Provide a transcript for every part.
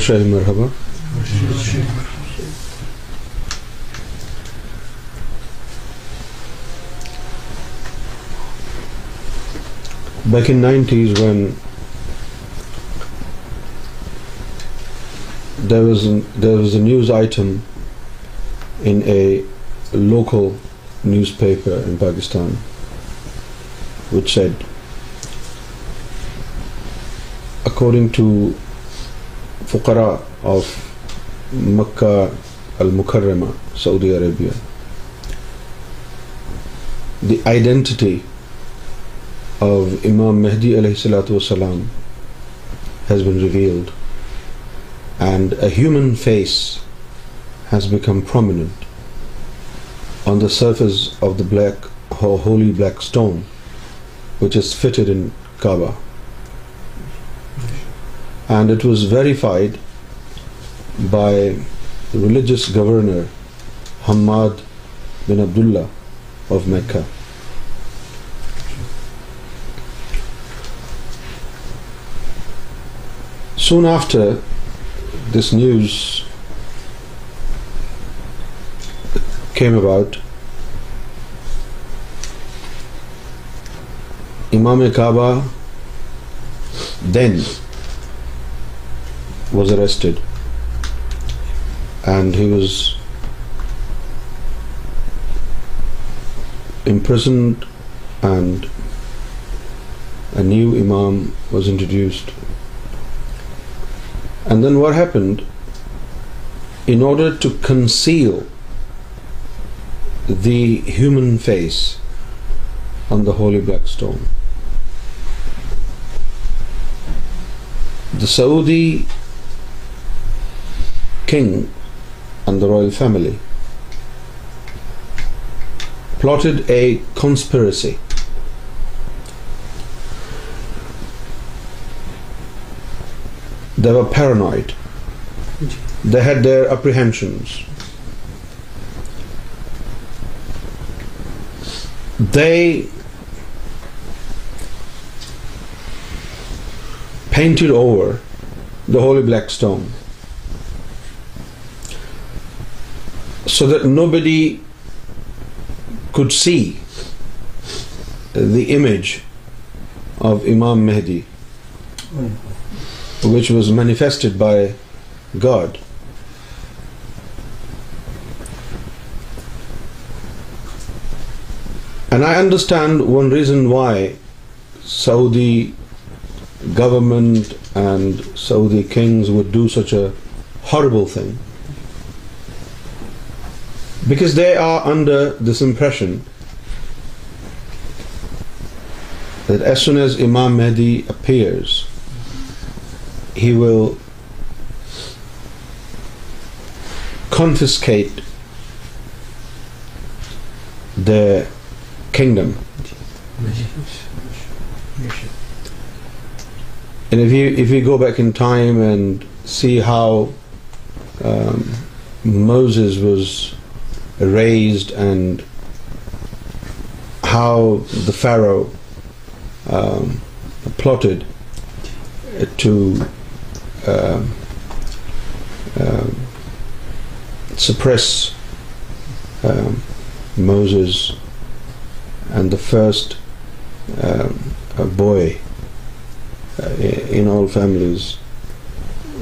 شاہر nineties one there there was a news item in local newspaper in Pakistan wait according to فقراء of Makkah al-Mukarramah Saudi Arabia the identity of imam Mahdi علیہ السلاۃ والسلام has been revealed and a human face has become prominent on the surface of the black holy black stone which is fitted in Kaaba and it was verified by religious governor Hamad bin Abdullah of Mecca soon after this news came about imam Kaaba then was arrested, and he was imprisoned, and a new imam was introduced. And then what happened? In order to conceal the human face on the holy black stone, the Saudi royal family plotted a conspiracy دیرانائڈ دپریہشن دینٹ over the whole black stone so that nobody could see the image of Imam Mahdi, which was manifested by God. And I understand one reason why Saudi government and Saudi kings would do such a horrible thing, because they are under this impression that as soon as Imam Mahdi appears, he will confiscate the kingdom. And if you go back in time and see how um, Moses was raised and how the Pharaoh um, plotted to um, um, suppress Moses and the first boy uh, in all families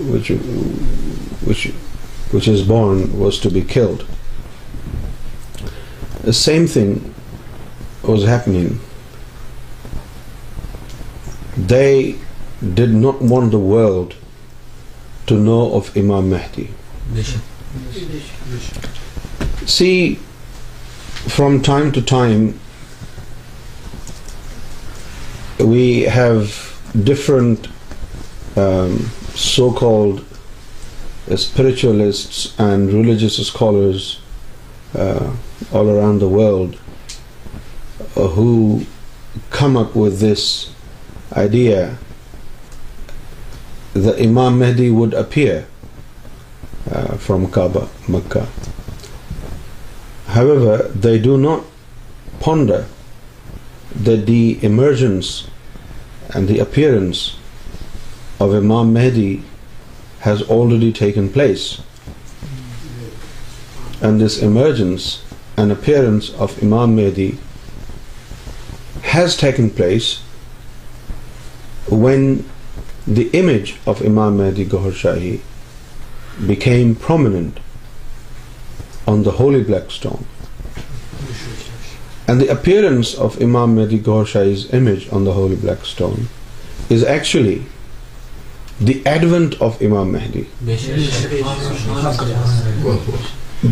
which is born was to be killed. The same thing was happening. They did not want the world to know of Imam Mahdi. See, from time to time we have different um, so-called spiritualists and religious scholars all around the world who come up was this idea the imam Mahdi would appear from کا Kaaba Mecca here the do not phone the the the emergence and the appearance of imam Mahdi has already taken place نس of imam Mahdi has taking place when the image of imam Mahdi Gohar Shahi became prominent on the holy black stone and the appearance of imam میں Gohar Shahi is image on the holy black stone is actually the advent of imam Mahdi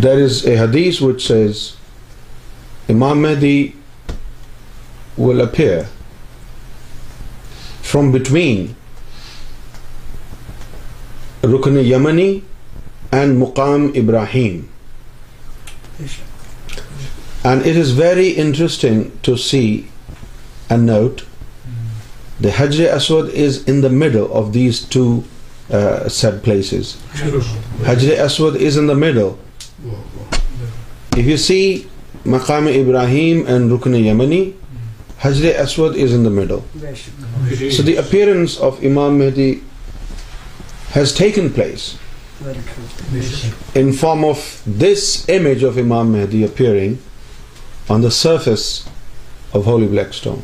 there از اے حدیث وچ از امام محدی و from between Rukn Yamani and Maqam Ibrahim and it is very interesting to see and note the Hajar Aswad is in middle of these two سیب place حجر Aswad is in meadow مقام Ibrahim and Rukn یمنی has the اسود is in meadow so the appearance of Imam Mahdi has taken place in form of this image of Imam Mahdi appear on the surface of holy black stone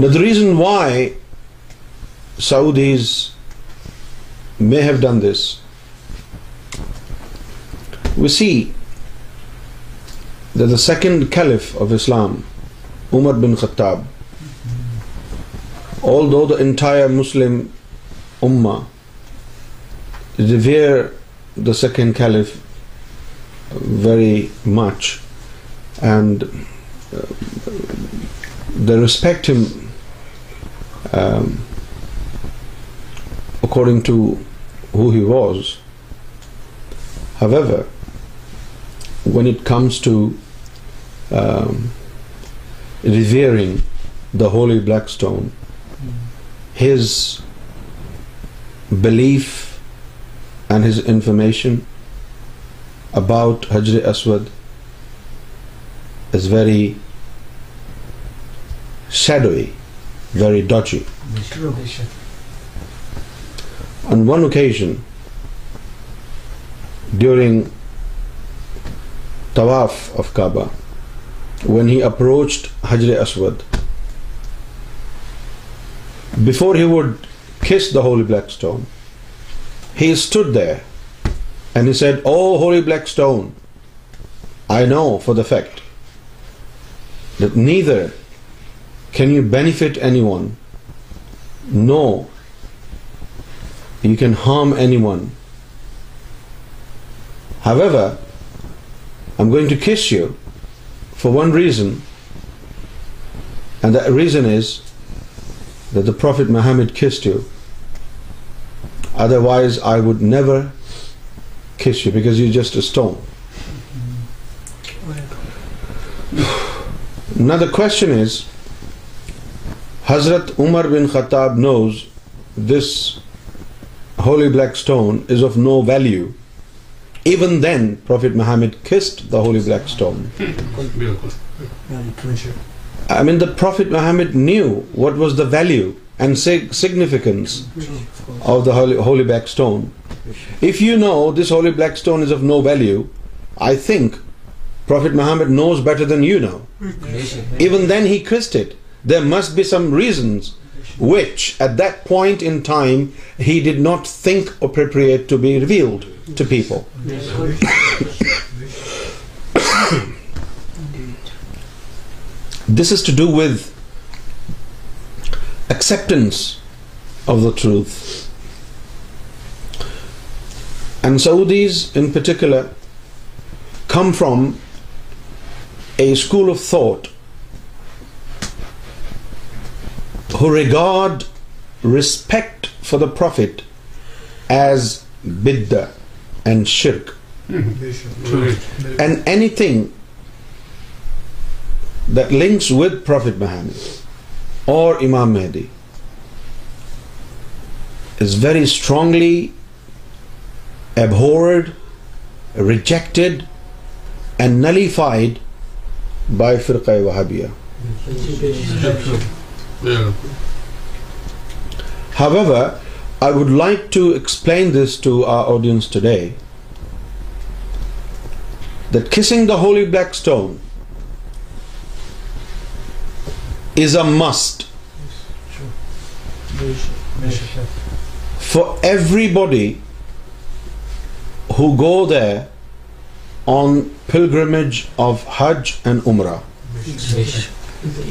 and the reason why Saudis may have ڈ this we C the the second کھیلف of Islam Umar bin خطاب آل دو the entire Muslim ummah is aware the second caliph very much and the respect him according to who he was however when it comes to revering the holy black stone his belief and his information about Hajar Aswad is very sad way very Dutch one occasion during tawaf of Kaaba when he approached Hajar Aswad before he would kiss the holy black stone he stood the and he said oh ho black stone I know for the fact the neither can you benefit anyone nor can harm anyone however I am going to kiss you for one reason and the reason is the prophet Muhammad kissed you otherwise I would never kiss you because you just stone نہ the question is Hazrat Umar bin Khattab knows this holy black stone is of no value, even then Prophet Muhammad kissed the holy black stone. I mean, the Prophet Muhammad knew what was the value and significance of the holy black stone. If you know this holy black stone is of no value, I think Prophet Muhammad knows better than you know. Even then he kissed it. There must be some reasons which at that point in time he did not think appropriate to be revealed to people. This is to do with acceptance of the truth. And Saudis in particular come from a school of thought ہو ریگ respect for the prophet as bidah and shirk and anything that links with prophet Muhammad or Imam Mahdi is very strongly abhorred rejected and nullified by فرقۂ و حابیا However, I would like to explain this to our audience today, that kissing the holy black stone is a must for everybody who go there on pilgrimage of Hajj and Umrah.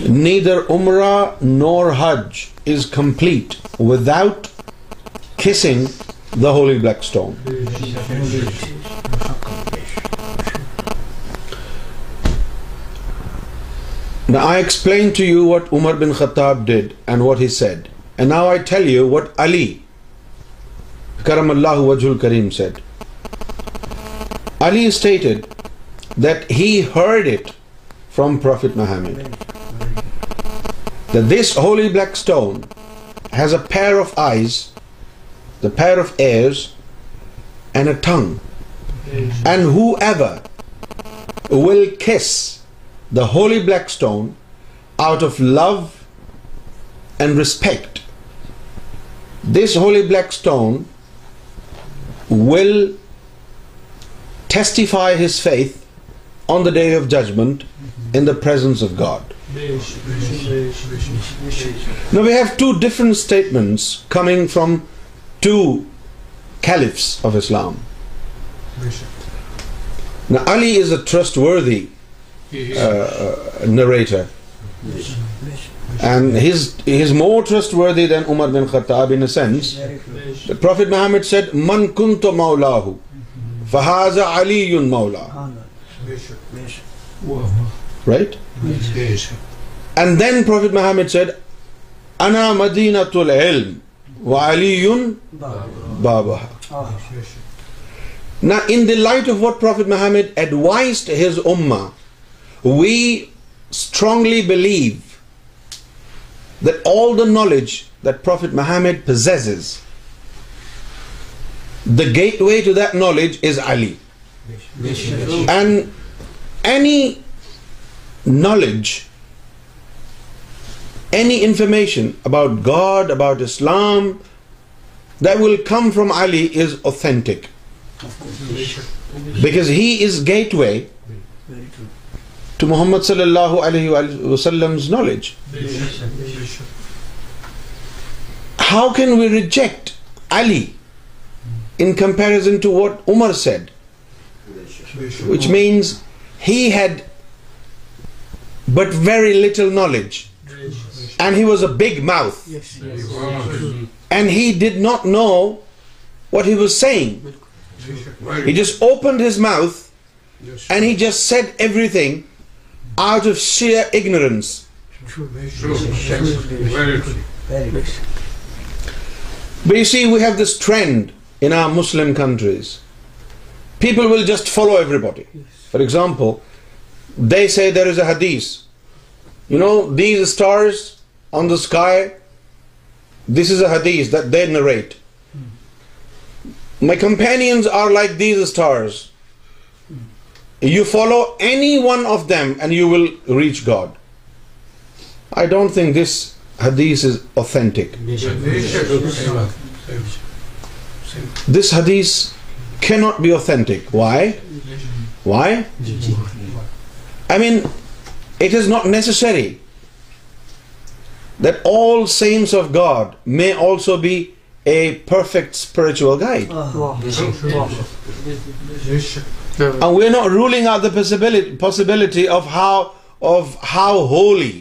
Neither Umrah nor Hajj is complete without kissing the holy black stone I explain to you what Umar bin Khattab did and what he said and now I tell you what Ali کرم اللہ وجول کریم said Ali stated that he heard it from prophet Muhammad that this holy black stone has a pair of eyes, the pair of ears, and a tongue. And whoever will kiss the holy black stone out of love and respect, this holy black stone will testify his faith on the day of judgment in the presence of God. Prophet Muhammad من کم تو مولا ہو فہاز right and then prophet Muhammad said انامدین بابا نہ in the light of what prophet Muhammad advice we strongly believe that all the knowledge the prophet Muhammad the gateway to دالج is Ali and any knowledge any information about God about Islam that will come from Ali is authentic because he is gateway to Muhammad صلی اللہ وسلم knowledge how can we reject Ali in comparison to what Umar said which means he had but very little knowledge. And he was a big mouth. And he did not know what he was saying. He just opened his mouth and he just said everything out of sheer ignorance. But you see, we have this trend in our Muslim countries. People will just follow everybody. For example, they say there is a hadith. You know, these stars on the sky, this is a hadith that they narrate. My companions are like these stars. You follow any one of them and you will reach God. I don't think this hadith is authentic. This hadith cannot be authentic. Why? Why? Mean it not necessary perfect spiritual guide possibility how holy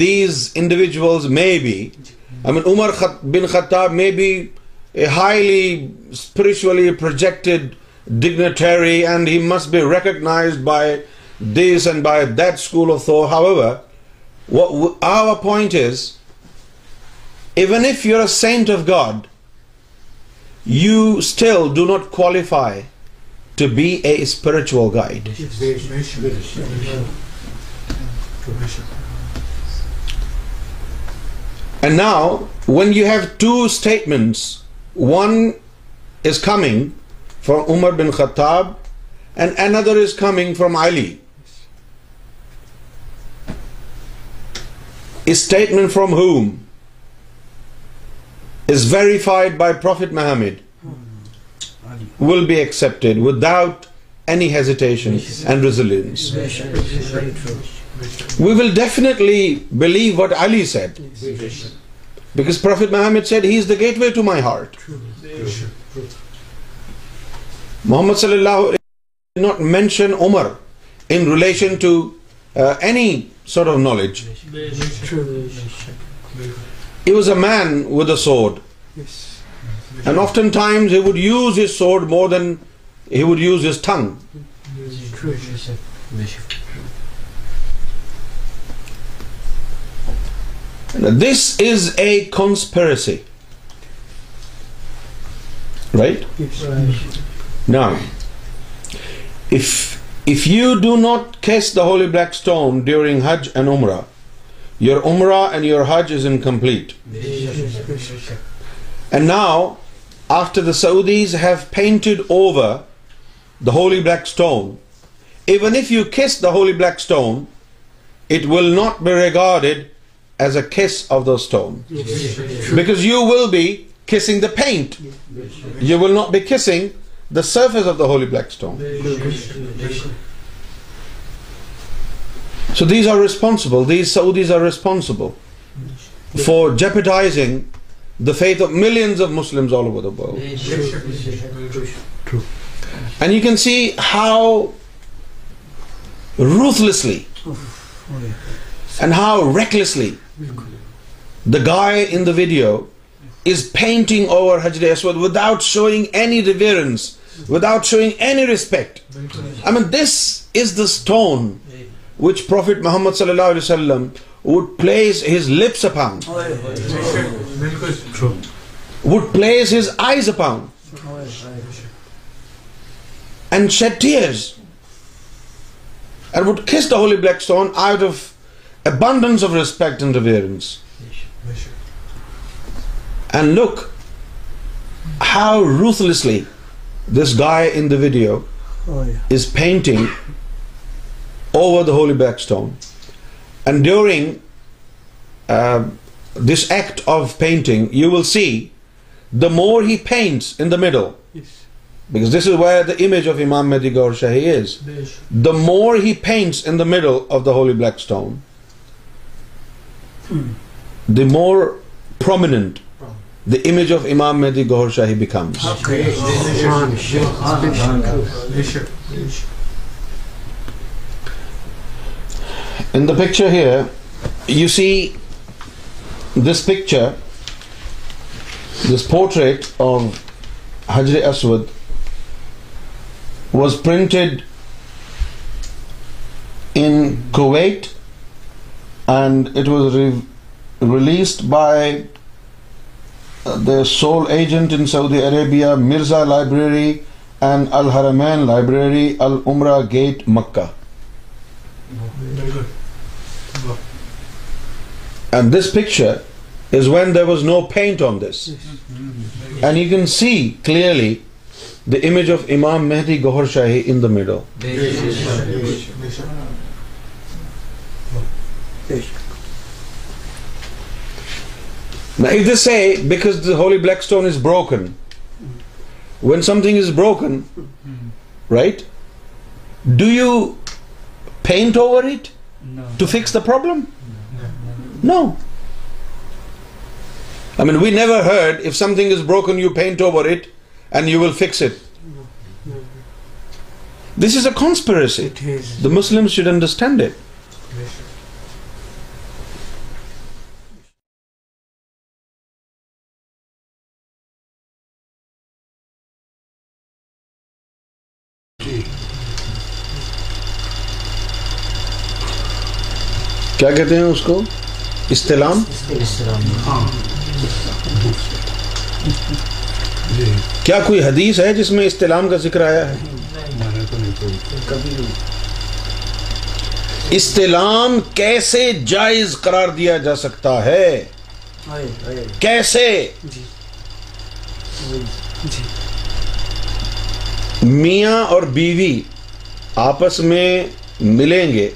these individual may be Umar bin Khattab highly spiritually project dignitary and he must be recognised by this and by that school of thought. However, what our point is, even if you're a saint of God, you still do not qualify to be a spiritual guide. And now, when you have two statements, one is coming from Umar bin Khattab and another is coming from Ali. Statement from whom is verified by Prophet Muhammad will be accepted without any hesitation and resilience. We will definitely believe what Ali said, because Prophet Muhammad said, he is the gateway to my heart. Muhammad sallallahu alaihi wasallam did not mention Umar in relation to uh, any sort of knowledge. He was a man with a sword. And oftentimes he would use his sword more than he would use his tongue. This is a conspiracy. Right? Now, if if you do not kiss the holy black stone during Hajj and Umrah, your Umrah and your Hajj is incomplete. And now, after the Saudis have painted over the holy black stone, even if you kiss the holy black stone, it will not be regarded as a kiss of the stone. Because you will be kissing the paint. You will not be kissing the surface of the holy black stone. So these are responsible, these Saudis are responsible for jeopardizing the faith of millions of Muslims all over the world. True. And you can see how ruthlessly and how recklessly the guy in the video is painting over Hajar-e Aswad without showing any reverence without showing any respect this is the stone which prophet Muhammad صلی اللہ علیہ وسلم was lot place and sheet and would kiss the holy black stone I abundance of respect and and look hostilely This guy in the video oh, is painting over the holy black stone, and during uh, this act of painting you will see the more he paints in the middle, because this is where the image of Imam Mehdi Gaur Shahi is, the more he paints in the middle of the holy black stone, hmm. the more prominent the image of امام میں د Gohar Shahi became in the picture here you see this picture this portrait of حجر اسود was print in کو it was released by sole agent library when there was no paint on this and you can see clearly the image of امام مہدی Gohar Shahi in meadow Now if they say, because the holy black stone is broken, when something is broken, right, do you paint over it to fix the problem? No. I mean, we never heard, if something is broken, you paint over it and you will fix it. This is a conspiracy. It is. The Muslims should understand it. کیا کہتے ہیں اس کو استلام جی۔ کیا کوئی حدیث ہے جس میں استلام کا ذکر آیا ہے استلام کیسے جائز قرار دیا جا سکتا ہے کیسے میاں اور بیوی آپس میں ملیں گے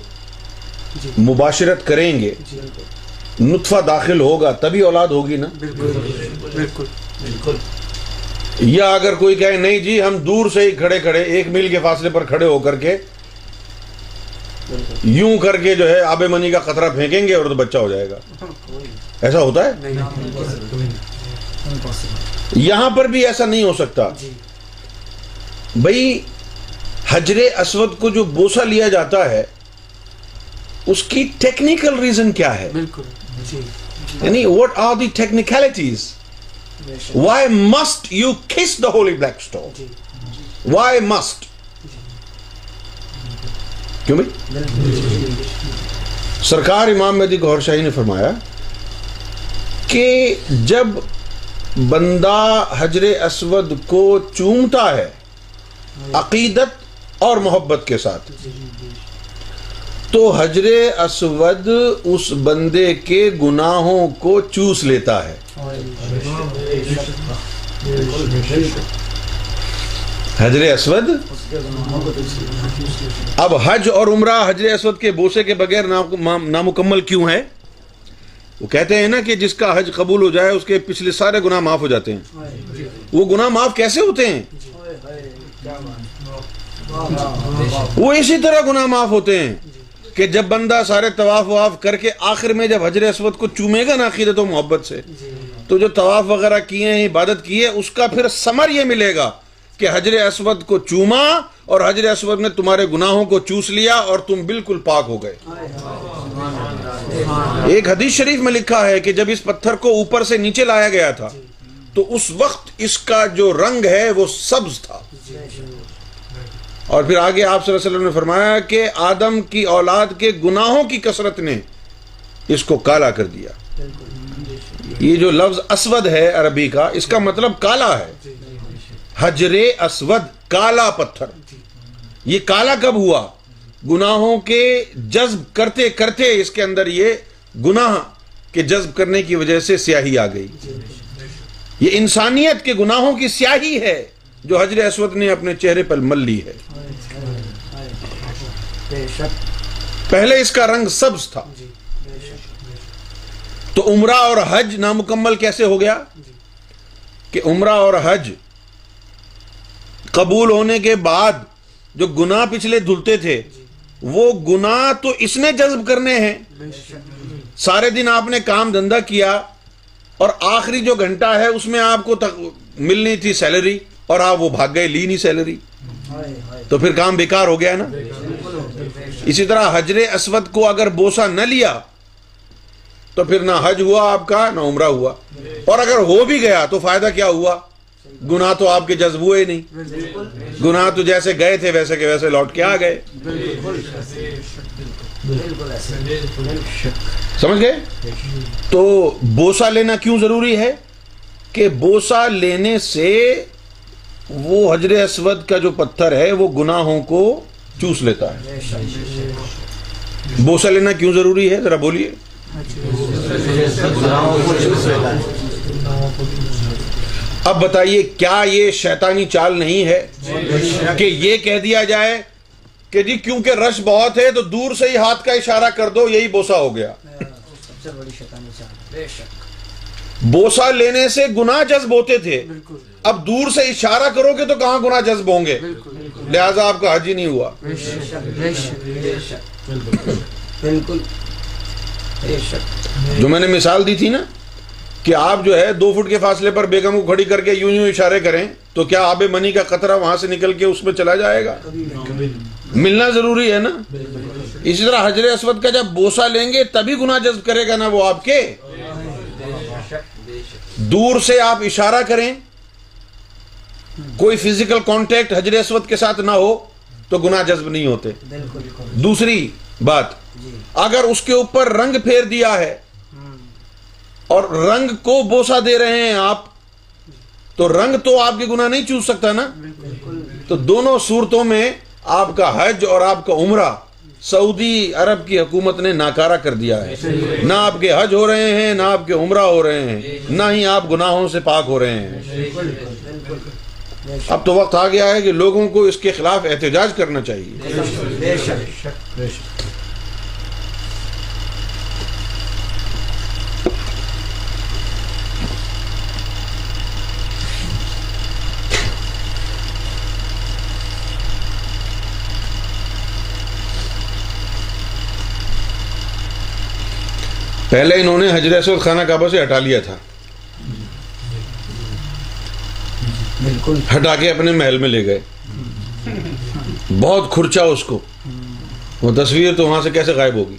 جی۔ مباشرت کریں گے جی، نطفہ داخل ہوگا تبھی اولاد ہوگی نا بالکل بالکل یا اگر کوئی کہے نہیں جی ہم دور سے ہی کھڑے کھڑے ایک میل کے فاصلے پر کھڑے ہو کر کے یوں کر کے جو ہے آب منی کا خطرہ پھینکیں گے اور تو بچہ ہو جائے گا ایسا ہوتا ہے یہاں پر بھی ایسا نہیں ہو سکتا جی۔ بھائی حجر اسود کو جو بوسا لیا جاتا ہے اس کی ٹیکنیکل ریزن کیا ہے بالکل جی، جی۔ یعنی what are the technicalities why must you kiss the holy black stone why must Sarkar Imam Gohar شاہی نے فرمایا کہ جب بندہ حجر اسود کو چومتا ہے ہاں۔ عقیدت اور محبت کے ساتھ جی، تو حجر اسود اس بندے کے گناہوں کو چوس لیتا ہے حجر اسود اب حج اور عمرہ حجر اسود کے بوسے کے بغیر نامکمل کیوں ہے وہ کہتے ہیں نا کہ جس کا حج قبول ہو جائے اس کے پچھلے سارے گناہ معاف ہو جاتے ہیں وہ گناہ معاف کیسے ہوتے ہیں وہ اسی طرح گناہ معاف ہوتے ہیں کہ جب بندہ سارے طواف واف کر کے آخر میں جب حجر اسود کو چومے گا نا قید و محبت سے جی۔ تو جو طواف وغیرہ کیے ہیں عبادت کی ہے اس کا پھر سمر یہ ملے گا کہ حجر اسود کو چوما اور حجر اسود نے تمہارے گناہوں کو چوس لیا اور تم بالکل پاک ہو گئے ایک حدیث شریف میں لکھا ہے کہ جب اس پتھر کو اوپر سے نیچے لایا گیا تھا تو اس وقت اس کا جو رنگ ہے وہ سبز تھا جی۔ اور پھر آگے آپ صلی اللہ علیہ وسلم نے فرمایا کہ آدم کی اولاد کے گناہوں کی کثرت نے اس کو کالا کر دیا یہ جو لفظ اسود ہے عربی کا اس کا مطلب کالا ہے حجر اسود کالا پتھر یہ کالا کب ہوا گناہوں کے جذب کرتے کرتے اس کے اندر یہ گناہ کے جذب کرنے کی وجہ سے سیاہی آ گئی یہ انسانیت کے گناہوں کی سیاہی ہے جو حجر اسود نے اپنے چہرے پر مل لی ہے پہلے اس کا رنگ سبز تھا تو عمرہ اور حج نامکمل کیسے ہو گیا کہ عمرہ اور حج قبول ہونے کے بعد جو گناہ پچھلے دھلتے تھے وہ گناہ تو اس نے جذب کرنے ہیں سارے دن آپ نے کام دھندہ کیا اور آخری جو گھنٹہ ہے اس میں آپ کو ملنی تھی سیلری اور آپ ہاں، وہ گئے لی نہیں سیلری تو پھر کام بیکار ہو گیا نا اسی طرح حجر اسود کو اگر بوسا نہ لیا تو پھر نہ حج ہوا آپ کا نہ عمرہ ہوا اور اگر ہو بھی گیا تو فائدہ کیا ہوا گناہ تو آپ کے جذب ہوئے نہیں گناہ تو جیسے گئے تھے ویسے کہ ویسے لوٹ کے آ گئے سمجھ گئے تو بوسا لینا کیوں ضروری ہے کہ بوسا لینے سے وہ حجر اسود کا جو پتھر ہے وہ گناہوں کو چوس لیتا ہے ہے لینا کیوں ضروری ذرا بولیے اب بتائیے کیا یہ شیطانی چال نہیں ہے کہ یہ کہہ دیا جائے کہ جی کیونکہ رش بہت ہے تو دور سے ہی ہاتھ کا اشارہ کر دو یہی بوسا ہو گیا بوسا لینے سے گنا جذب ہوتے تھے اب دور سے اشارہ کرو گے تو کہاں گنا جذب ہوں گے لہذا آپ کا ہی نہیں ہوا جو میں نے مثال دی تھی نا کہ آپ جو ہے دو فٹ کے فاصلے پر بیگم کو کھڑی کر کے یوں یوں اشارے کریں تو کیا آب منی کا قطرہ وہاں سے نکل کے اس میں چلا جائے گا ملنا ضروری ہے نا اسی طرح حجر اسود کا جب بوسا لیں گے تبھی گنا جذب کرے گا نا وہ آپ کے دور سے آپ اشارہ کریں کوئی فزیکل کانٹیکٹ حجر اسود کے ساتھ نہ ہو تو گناہ جذب نہیں ہوتے دوسری بات جی۔ اگر اس کے اوپر رنگ پھیر دیا ہے اور رنگ کو بوسا دے رہے ہیں آپ تو رنگ تو آپ کے گناہ نہیں چوز سکتا نا تو دونوں صورتوں میں آپ کا حج اور آپ کا عمرہ سعودی عرب کی حکومت نے ناکارہ کر دیا ہے نہ آپ کے حج ہو رہے ہیں نہ آپ کے عمرہ ہو رہے ہیں نہ ہی آپ گناہوں سے پاک ہو رہے ہیں اب تو وقت آ گیا ہے کہ لوگوں کو اس کے خلاف احتجاج کرنا چاہیے پہلے انہوں نے حجر اسود خانہ کعبہ سے ہٹا لیا تھا ہٹا کے اپنے محل میں لے گئے بہت کھرچا اس کو وہ تصویر تو وہاں سے کیسے غائب ہوگی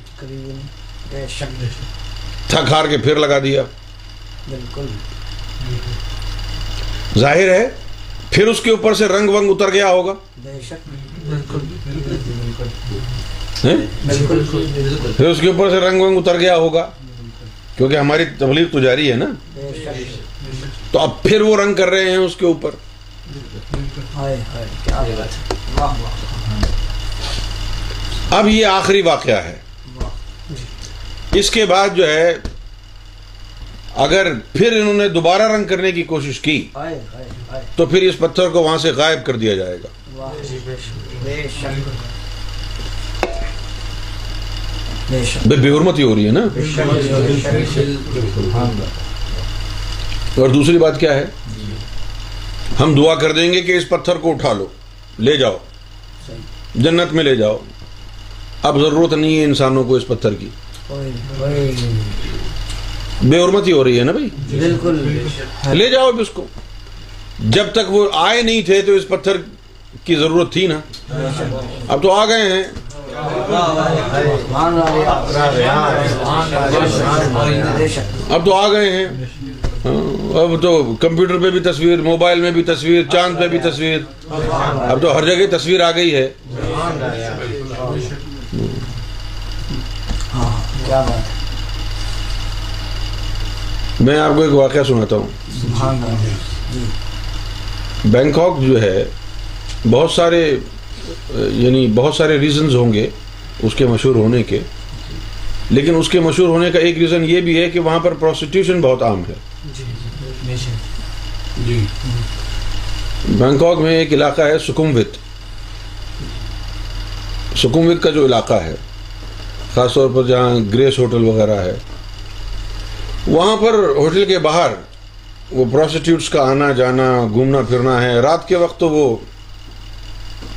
تھک ہار کے پھر لگا دیا بالکل ظاہر ہے پھر اس کے اوپر سے رنگ ونگ اتر گیا ہوگا پھر اس کے اوپر سے رنگ ونگ اتر گیا ہوگا کیونکہ ہماری تبلیغ تو جاری ہے نا تو اب پھر وہ رنگ کر رہے ہیں اس کے اوپر اب یہ آخری واقعہ ہے اس کے بعد جو ہے اگر پھر انہوں نے دوبارہ رنگ کرنے کی کوشش کی تو پھر اس پتھر کو وہاں سے غائب کر دیا جائے گا بے حرمتی ہو رہی ہے نا اور دوسری بات کیا ہے ہم دعا کر دیں گے کہ اس پتھر کو اٹھا لو لے جاؤ جنت میں لے جاؤ اب ضرورت نہیں ہے انسانوں کو اس پتھر کی بے حرمتی ہو رہی ہے نا بھائی بالکل لے جاؤ اب اس کو جب تک وہ آئے نہیں تھے تو اس پتھر کی ضرورت تھی نا اب تو آ گئے ہیں اب تو ہیں ہاں، اب تو کمپیوٹر پہ بھی تصویر موبائل میں بھی تصویر چاند پہ بھی تصویر اب تو ہر جگہ تصویر آ گئی ہے میں آپ کو ایک واقعہ سناتا ہوں بینکاک جو ہے بہت سارے یعنی بہت سارے ریزنز ہوں گے اس کے مشہور ہونے کے لیکن اس کے مشہور ہونے کا ایک ریزن یہ بھی ہے کہ وہاں پر پروسٹیوشن بہت عام ہے جی، جی، جی۔ بینکاک میں ایک علاقہ ہے سکوموت سکوموت کا جو علاقہ ہے خاص طور پر جہاں گریس ہوٹل وغیرہ ہے وہاں پر ہوٹل کے باہر وہ پروسٹیوٹس کا آنا جانا گھومنا پھرنا ہے رات کے وقت تو وہ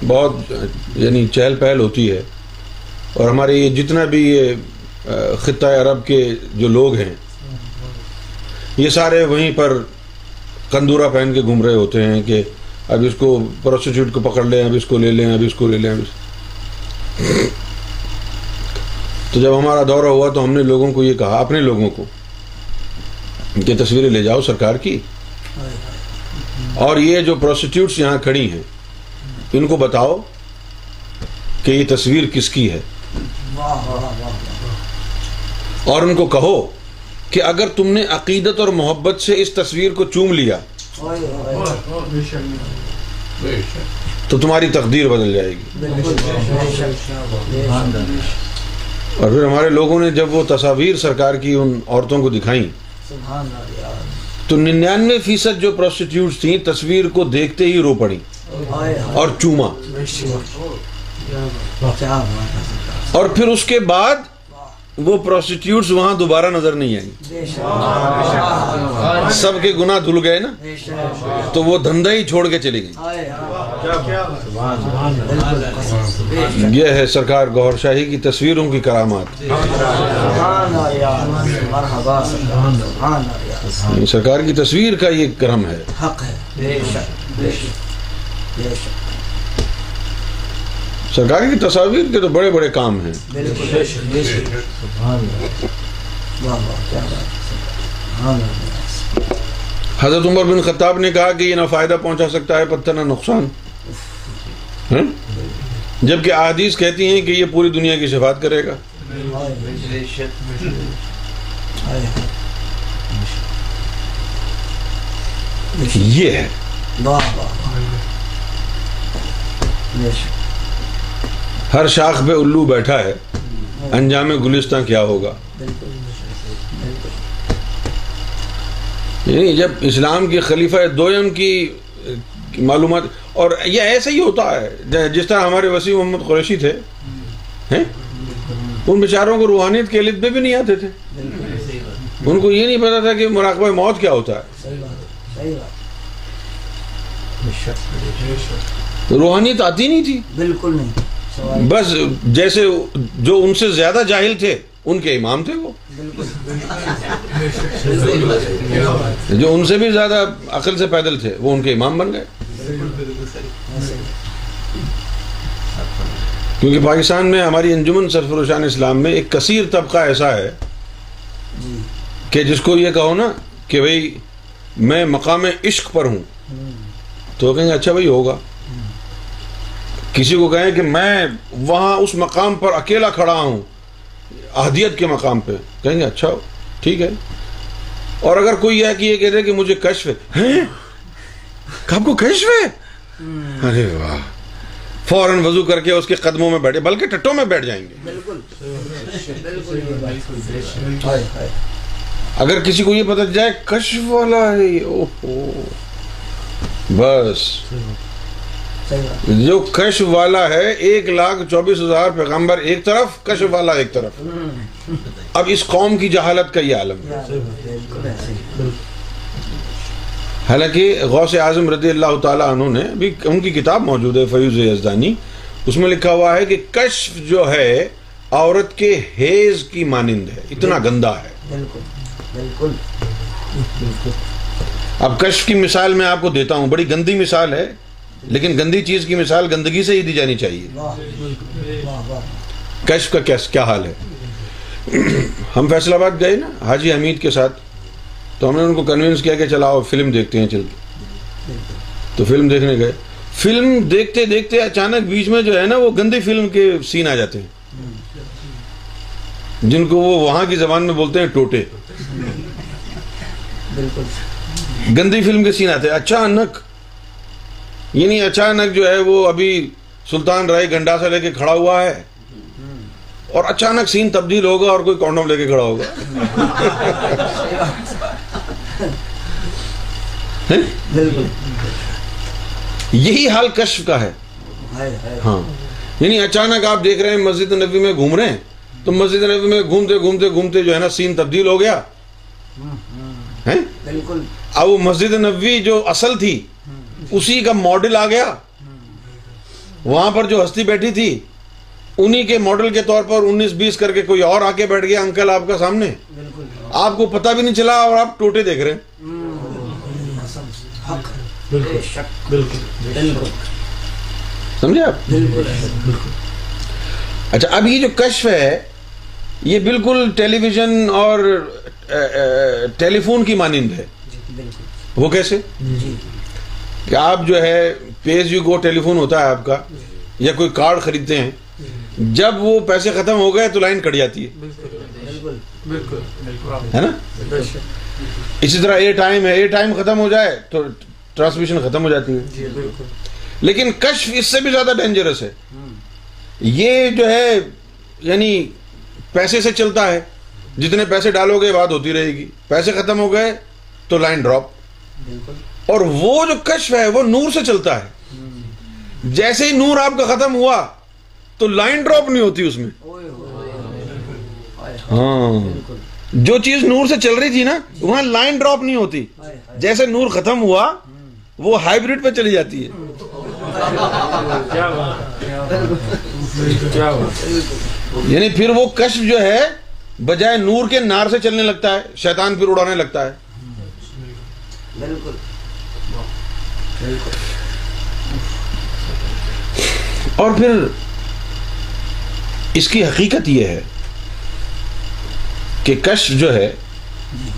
بہت یعنی چہل پہل ہوتی ہے اور ہمارے یہ جتنا بھی یہ خطہ عرب کے جو لوگ ہیں یہ سارے وہیں پر کندورا پہن کے گھوم رہے ہوتے ہیں کہ اب اس کو پروسٹیٹیوٹ کو پکڑ لیں اب اس کو لے لیں اب اس کو لے لیں اب اس تو جب ہمارا دورہ ہوا تو ہم نے لوگوں کو یہ کہا اپنے لوگوں کو کہ تصویریں لے جاؤ سرکار کی اور یہ جو پروسٹیٹیوٹس یہاں کھڑی ہیں ان کو بتاؤ کہ یہ تصویر کس کی ہے اور ان کو کہو کہ اگر تم نے عقیدت اور محبت سے اس تصویر کو چوم لیا تو تمہاری تقدیر بدل جائے گی اور پھر ہمارے لوگوں نے جب وہ تصاویر سرکار کی ان عورتوں کو دکھائیں تو ننانوے فیصد جو پروسٹیٹیوٹس تھیں تصویر کو دیکھتے ہی رو پڑیں اور چوما اور پھر اس کے بعد وہ پروسٹیوٹس وہاں دوبارہ نظر نہیں آئی سب کے گناہ دھل گئے نا تو وہ دھندا ہی چھوڑ کے چلی گئی یہ ہے سرکار گور شاہی کی تصویروں کی کرامات سرکار کی تصویر کا یہ کرم ہے سرکاری کی تصاویر کے تو بڑے بڑے کام ہیں حضرت عمر بن خطاب نے کہا کہ یہ نہ فائدہ پہنچا سکتا ہے پتھر نہ نقصان ہاں؟ جبکہ احادیث کہتی ہیں کہ یہ پوری دنیا کی شفاعت کرے گا یہ ہے ہر شاخ پہ الو بیٹھا ہے انجام گلستہ کیا ہوگا یعنی جب اسلام کی خلیفہ دویم کی معلومات اور یہ ایسا ہی ہوتا ہے جس طرح ہمارے وسیع محمد قریشی تھے ان بیچاروں کو روحانیت کے لط پہ بھی نہیں آتے تھے ان کو یہ نہیں پتا تھا کہ مراقبہ موت کیا ہوتا ہے روحانیت آتی نہیں تھی بالکل نہیں بس جیسے جو ان سے زیادہ جاہل تھے ان کے امام تھے وہ جو ان سے بھی زیادہ عقل سے پیدل تھے وہ ان کے امام بن گئے کیونکہ پاکستان میں ہماری انجمن سرفروشان اسلام میں ایک کثیر طبقہ ایسا ہے جی۔ کہ جس کو یہ کہو نا کہ بھائی میں مقام عشق پر ہوں تو کہیں گے اچھا بھائی ہوگا کسی کو کہیں کہ میں وہاں اس مقام پر اکیلا کھڑا ہوں اہدیت کے مقام پہ کہیں گے اچھا ٹھیک ہے اور اگر کوئی کہ یہ کہہ کہ مجھے کشف کشف ہے ہے کو ارے واہ فوراً وضو کر کے اس کے قدموں میں بیٹھے بلکہ ٹٹوں میں بیٹھ جائیں گے اگر کسی کو یہ پتہ جائے کشف والا ہے بس جو کشف والا ہے ایک لاکھ چوبیس ہزار پیغمبر ایک طرف کشف والا ایک طرف اب اس قوم کی جہالت کا یہ عالم ہے حالانکہ غوث اعظم رضی اللہ تعالیٰ عنہ نے بھی ان کی کتاب موجود ہے فیوز یزدانی اس میں لکھا ہوا ہے کہ کشف جو ہے عورت کے ہیز کی مانند ہے اتنا گندا ہے بالکل بالکل اب کشف کی مثال میں آپ کو دیتا ہوں بڑی گندی مثال ہے لیکن گندی چیز کی مثال گندگی سے ہی دی جانی چاہیے کا کیا حال ہے ہم فیصل آباد گئے نا حاجی حمید کے ساتھ تو ہم نے ان کو کنوینس کیا کہ فلم فلم فلم دیکھتے دیکھتے دیکھتے ہیں تو دیکھنے گئے اچانک بیچ میں جو ہے نا وہ گندی فلم کے سین آ جاتے ہیں جن کو وہ وہاں کی زبان میں بولتے ہیں ٹوٹے گندی فلم کے سین آتے ہیں اچانک یعنی اچانک جو ہے وہ ابھی سلطان رائے گنڈا سے لے کے کھڑا ہوا ہے اور اچانک سین تبدیل ہوگا اور کوئی کون لے کے کھڑا ہوگا یہی حال کشف کا ہے ہاں یعنی اچانک آپ دیکھ رہے ہیں مسجد نبی میں گھوم رہے ہیں تو مسجد نبی میں گھومتے گھومتے گھومتے جو ہے نا سین تبدیل ہو گیا بالکل اب وہ مسجد نبی جو اصل تھی اسی کا ماڈل آ گیا وہاں پر جو ہستی بیٹھی تھی انہی کے ماڈل کے طور پر انیس بیس کر کے کوئی اور آ کے بیٹھ گیا انکل آپ کا سامنے آپ کو پتا بھی نہیں چلا اور آپ ٹوٹے دیکھ رہے سمجھے آپ اچھا اب یہ جو کشف ہے یہ بالکل ٹیلی ویژن اور ٹیلی فون کی مانند ہے جی، وہ کیسے جی۔ کہ آپ جو ہے پیز یو گو جی ٹیلی فون ہوتا ہے آپ کا یا کوئی کارڈ خریدتے ہیں جب وہ پیسے ختم ہو گئے تو لائن کٹ جاتی ہے ہے نا اسی طرح اے ٹائم ہے اے ٹائم ختم ہو جائے تو ٹرانسمیشن ختم ہو جاتی ہے جی، لیکن کشف اس سے بھی زیادہ ڈینجرس ہے یہ جو ہے یعنی پیسے سے چلتا ہے جتنے پیسے ڈالو گے بات ہوتی رہے گی پیسے ختم ہو گئے تو لائن ڈراپ بالکل اور وہ جو کشف ہے وہ نور سے چلتا ہے جیسے ہی نور آپ کا ختم ہوا تو لائن ڈراپ نہیں ہوتی اس میں ہاں۔ جو چیز نور سے چل رہی تھی نا وہاں لائن نہیں ہوتی جیسے نور ختم ہوا وہ ہائیبریڈ پہ چلی جاتی ہے یعنی پھر وہ کشف جو ہے بجائے نور کے نار سے چلنے لگتا ہے شیطان پھر اڑانے لگتا ہے بالکل اور پھر اس کی حقیقت یہ ہے کہ کش جو ہے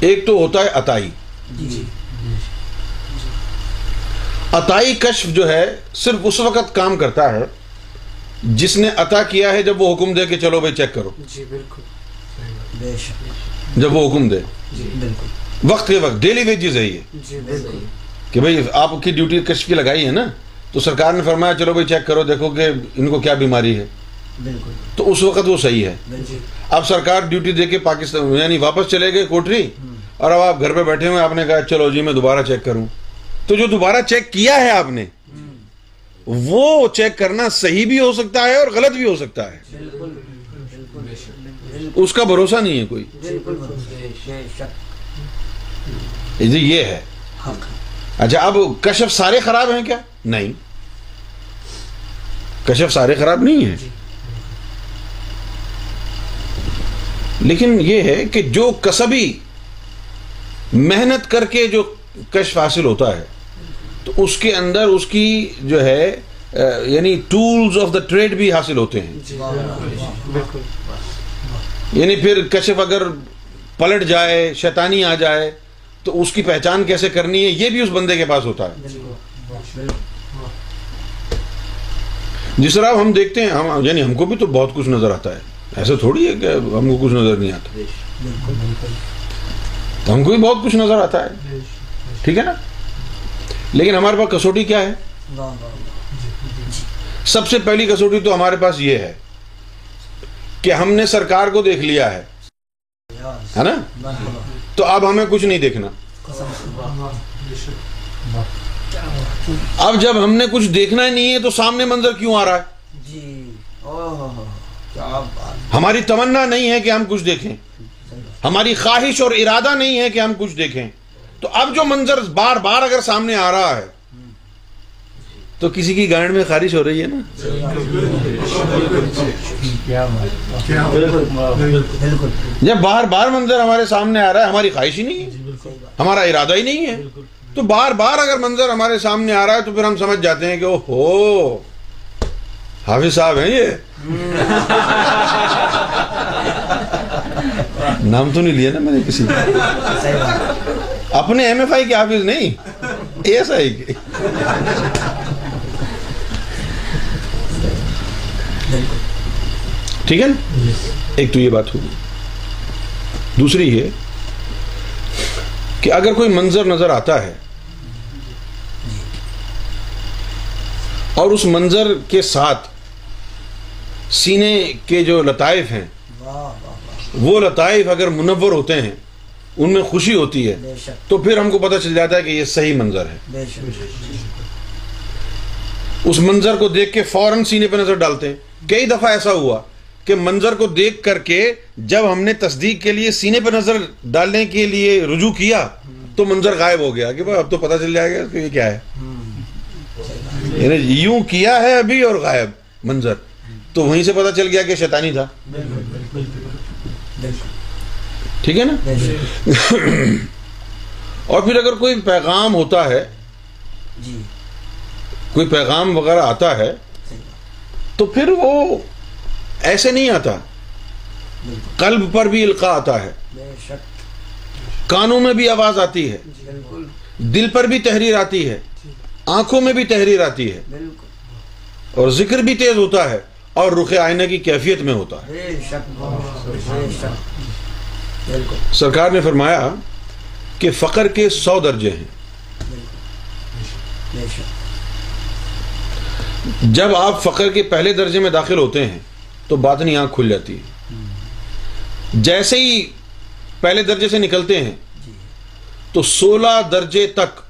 ایک تو ہوتا ہے اتائی اتائی کشف جو ہے صرف اس وقت کام کرتا ہے جس نے اتا کیا ہے جب وہ حکم دے کہ چلو بھائی چیک کرو جی، بالکل جب وہ حکم دے جی بالکل وقت کے وقت ڈیلی ویج ہے جی، بالکل کہ بھائی آپ کی ڈیوٹی کش کی لگائی ہے نا تو سرکار نے فرمایا چلو چیک کرو دیکھو کہ ان کو کیا بیماری ہے تو اس وقت وہ صحیح ہے جی۔ اب سرکار ڈیوٹی دے کے پاکستان یعنی واپس چلے گئے کوٹری اور اب آپ گھر پہ بیٹھے ہوئے آپ نے کہا چلو جی میں دوبارہ چیک کروں تو جو دوبارہ چیک کیا ہے آپ نے وہ چیک کرنا صحیح بھی ہو سکتا ہے اور غلط بھی ہو سکتا ہے اس کا بھروسہ نہیں ہے کوئی یہ ہے اچھا اب کشف سارے خراب ہیں کیا نہیں کشف سارے خراب نہیں ہیں جی۔ لیکن یہ ہے کہ جو کسبی محنت کر کے جو کشف حاصل ہوتا ہے تو اس کے اندر اس کی جو ہے یعنی ٹولز آف دا ٹریڈ بھی حاصل ہوتے ہیں جی۔ یعنی پھر کشف اگر پلٹ جائے شیطانی آ جائے تو اس کی پہچان کیسے کرنی ہے یہ بھی اس بندے کے پاس ہوتا ہے جس طرح ہم دیکھتے ہیں ہم یعنی ہم کو بھی تو بہت کچھ نظر آتا ہے ایسے تھوڑی ہے کہ ہم کو بھی بہت کچھ نظر آتا ہے ٹھیک ہے نا لیکن ہمارے پاس کسوٹی کیا ہے سب سے پہلی کسوٹی تو ہمارے پاس یہ ہے کہ ہم نے سرکار کو دیکھ لیا ہے نا تو اب ہمیں کچھ نہیں دیکھنا اب جب ہم نے کچھ دیکھنا ہی نہیں ہے تو سامنے منظر کیوں آ رہا ہے جی، ہماری تمنا نہیں ہے کہ ہم کچھ دیکھیں ہماری خواہش اور ارادہ نہیں ہے کہ ہم کچھ دیکھیں تو اب جو منظر بار بار اگر سامنے آ رہا ہے تو کسی کی گائن میں خارش ہو رہی ہے نا جی، جب بار بار منظر ہمارے سامنے آ رہا ہے ہماری خواہش ہی نہیں جی، ہمارا ارادہ ہی نہیں ہے تو بار بار اگر منظر ہمارے سامنے آ رہا ہے تو پھر ہم سمجھ جاتے ہیں کہ او ہو حافظ صاحب ہیں یہ نام تو نہیں لیا نا میں نے کسی اپنے ایم ایف آئی کے حافظ نہیں ایسا ہی ٹھیک ہے نا ایک تو یہ بات ہوگی دوسری یہ کہ اگر کوئی منظر نظر آتا ہے اور اس منظر کے ساتھ سینے کے جو لطائف ہیں وہ لطائف اگر منور ہوتے ہیں ان میں خوشی ہوتی ہے تو پھر ہم کو پتہ چل جاتا ہے کہ یہ صحیح منظر ہے اس منظر کو دیکھ کے فوراً سینے پہ نظر ڈالتے ہیں کئی دفعہ ایسا ہوا کہ منظر کو دیکھ کر کے جب ہم نے تصدیق کے لیے سینے پہ نظر ڈالنے کے لیے رجوع کیا تو منظر غائب ہو گیا کہ اب تو پتہ چل جائے گا کہ یہ کیا ہے یعنی یوں کیا ہے ابھی اور غائب منظر تو وہیں سے پتہ چل گیا کہ شیطانی تھا ٹھیک ہے نا اور پھر اگر کوئی پیغام ہوتا ہے جی۔ کوئی پیغام وغیرہ آتا ہے تو پھر وہ ایسے نہیں آتا قلب پر بھی القا آتا ہے کانوں میں بھی آواز آتی ہے جی، دل پر بھی تحریر آتی ہے جی۔ آنکھوں میں بھی تحریر آتی ہے اور ذکر بھی تیز ہوتا ہے اور رخ آئینہ کی کیفیت میں ہوتا ہے سرکار نے فرمایا کہ فقر کے سو درجے ہیں جب آپ فقر کے پہلے درجے میں داخل ہوتے ہیں بات نہیں آنکھ کھل جاتی ہے جیسے ہی پہلے درجے سے نکلتے ہیں تو سولہ درجے تک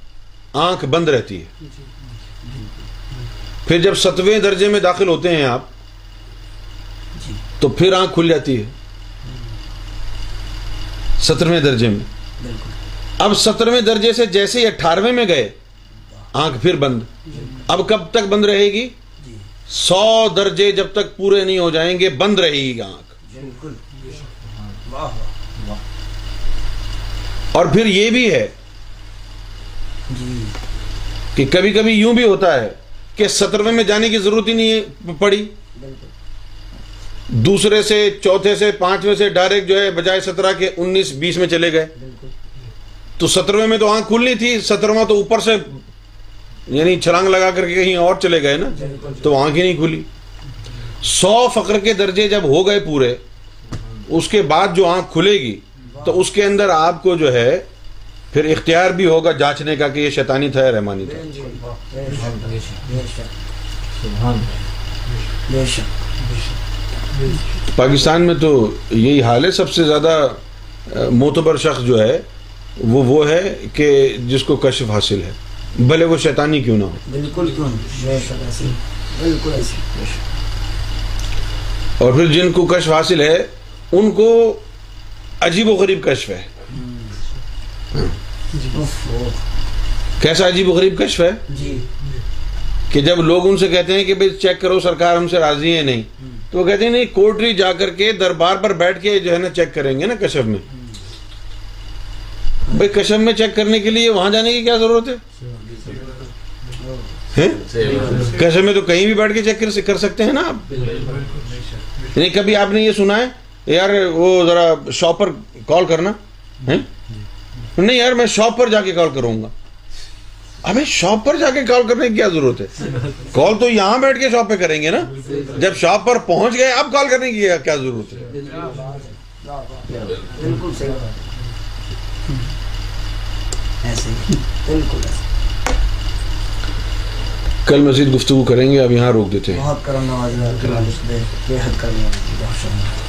آنکھ بند رہتی ہے پھر جب ستوے درجے میں داخل ہوتے ہیں آپ تو پھر آنکھ کھل جاتی ہے سترویں درجے میں اب سترویں درجے سے جیسے ہی اٹھارویں میں گئے آنکھ پھر بند اب کب تک بند رہے گی سو درجے جب تک پورے نہیں ہو جائیں گے بند رہے گی آنکھ اور پھر یہ بھی ہے جی۔ کہ کبھی کبھی یوں بھی ہوتا ہے کہ سترویں میں جانے کی ضرورت ہی نہیں پڑی دوسرے سے چوتھے سے پانچویں سے ڈائریکٹ جو ہے بجائے سترہ کے انیس بیس میں چلے گئے تو سترویں میں تو آنکھ کھلنی تھی سترواں تو اوپر سے یعنی چھلانگ لگا کر کے کہیں اور چلے گئے نا تو وہاں کی نہیں کھلی سو فقر کے درجے جب ہو گئے پورے اس کے بعد جو آنکھ کھلے گی تو اس کے اندر آپ کو جو ہے پھر اختیار بھی ہوگا جانچنے کا کہ یہ شیطانی تھا یا رحمانی تھا پاکستان میں تو یہی حال ہے سب سے زیادہ معتبر شخص جو ہے وہ ہے کہ جس کو کشف حاصل ہے بھلے وہ شیطانی کیوں نہ ہو بالکل کیوں بالکل اور پھر جن کو کشف حاصل ہے ان کو عجیب و غریب کشف ہے جی۔ کیسا عجیب و غریب کشف ہے جی۔ کہ جب لوگ ان سے کہتے ہیں کہ بھائی چیک کرو سرکار ہم سے راضی ہے نہیں تو وہ کہتے ہیں نہیں کوٹری جا کر کے دربار پر بیٹھ کے جو ہے نا چیک کریں گے نا کشف میں بھائی کشف میں چیک کرنے کے لیے وہاں جانے کی کیا ضرورت ہے کیسے میں تو کہیں بھی بیٹھ کے چیک کر سکتے ہیں نا آپ نہیں کبھی آپ نے یہ سنا ہے یار وہ ذرا شاپ پر کال کرنا نہیں یار میں شاپ پر جا کے کال کروں گا ہمیں شاپ پر جا کے کال کرنے کی کیا ضرورت ہے کال تو یہاں بیٹھ کے شاپ پہ کریں گے نا جب شاپ پر پہنچ گئے اب کال کرنے کی کیا ضرورت ہے کل مزید گفتگو کریں گے اب یہاں روک دیتے ہیں بہت کرم کرم نواز نواز